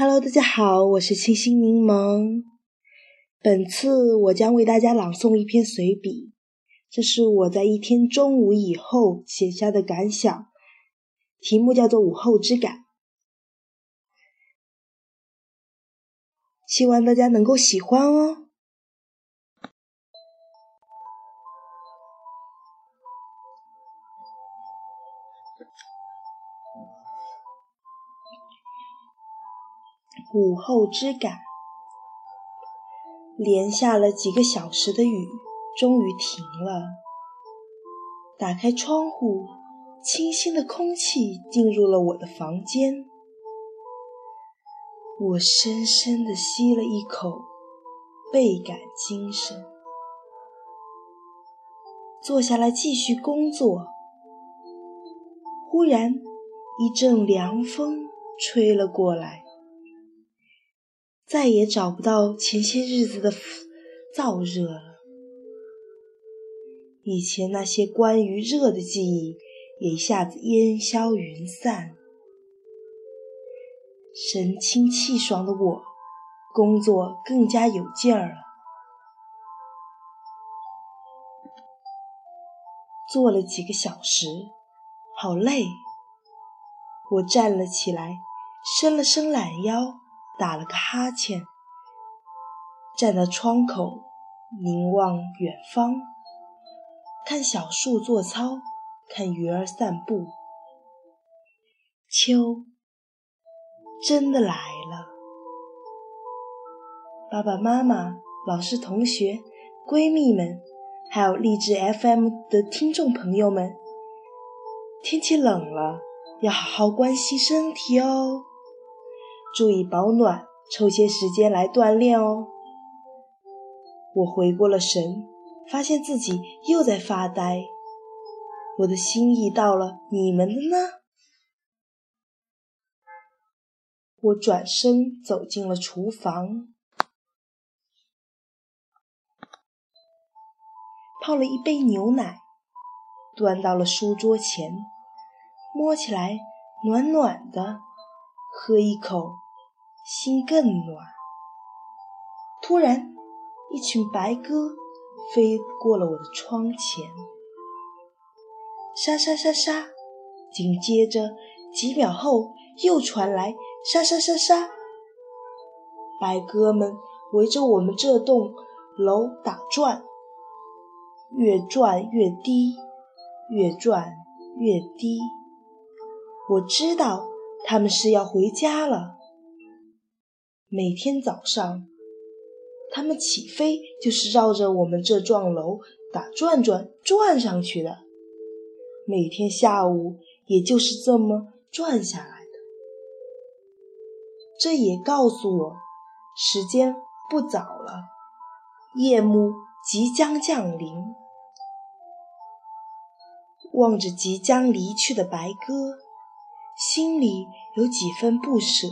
Hello，大家好，我是清新柠檬。本次我将为大家朗诵一篇随笔，这是我在一天中午以后写下的感想，题目叫做《午后之感》，希望大家能够喜欢哦。午后之感，连下了几个小时的雨，终于停了。打开窗户，清新的空气进入了我的房间。我深深地吸了一口，倍感精神。坐下来继续工作。忽然，一阵凉风吹了过来。再也找不到前些日子的燥热了，以前那些关于热的记忆也一下子烟消云散。神清气爽的我，工作更加有劲儿了。坐了几个小时，好累，我站了起来，伸了伸懒腰。打了个哈欠，站在窗口凝望远方，看小树做操，看鱼儿散步。秋真的来了，爸爸妈妈、老师、同学、闺蜜们，还有励志 FM 的听众朋友们，天气冷了，要好好关心身体哦。注意保暖，抽些时间来锻炼哦。我回过了神，发现自己又在发呆。我的心意到了，你们的呢？我转身走进了厨房，泡了一杯牛奶，端到了书桌前，摸起来暖暖的。喝一口，心更暖。突然，一群白鸽飞过了我的窗前，沙沙沙沙。紧接着几秒后，又传来沙沙沙沙。白鸽们围着我们这栋楼打转，越转越低，越转越低。我知道。他们是要回家了。每天早上，他们起飞就是绕着我们这幢楼打转转转上去的。每天下午，也就是这么转下来的。这也告诉我，时间不早了，夜幕即将降临。望着即将离去的白鸽。心里有几分不舍，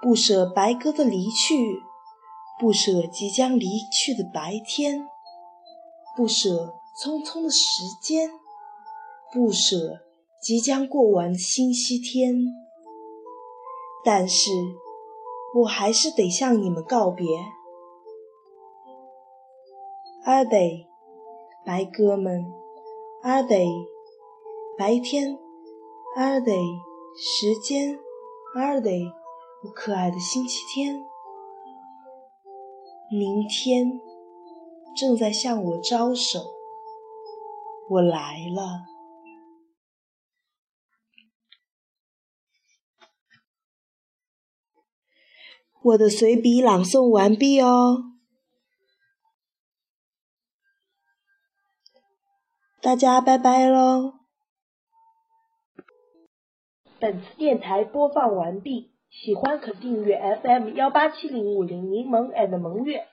不舍白鸽的离去，不舍即将离去的白天，不舍匆匆的时间，不舍即将过完的星期天。但是，我还是得向你们告别。阿得，白鸽们，阿得，白天。阿得时间，阿得我可爱的星期天，明天正在向我招手，我来了。我的随笔朗诵完毕哦，大家拜拜喽。本次电台播放完毕，喜欢可订阅 FM 幺八七零五零柠檬 and 萌月。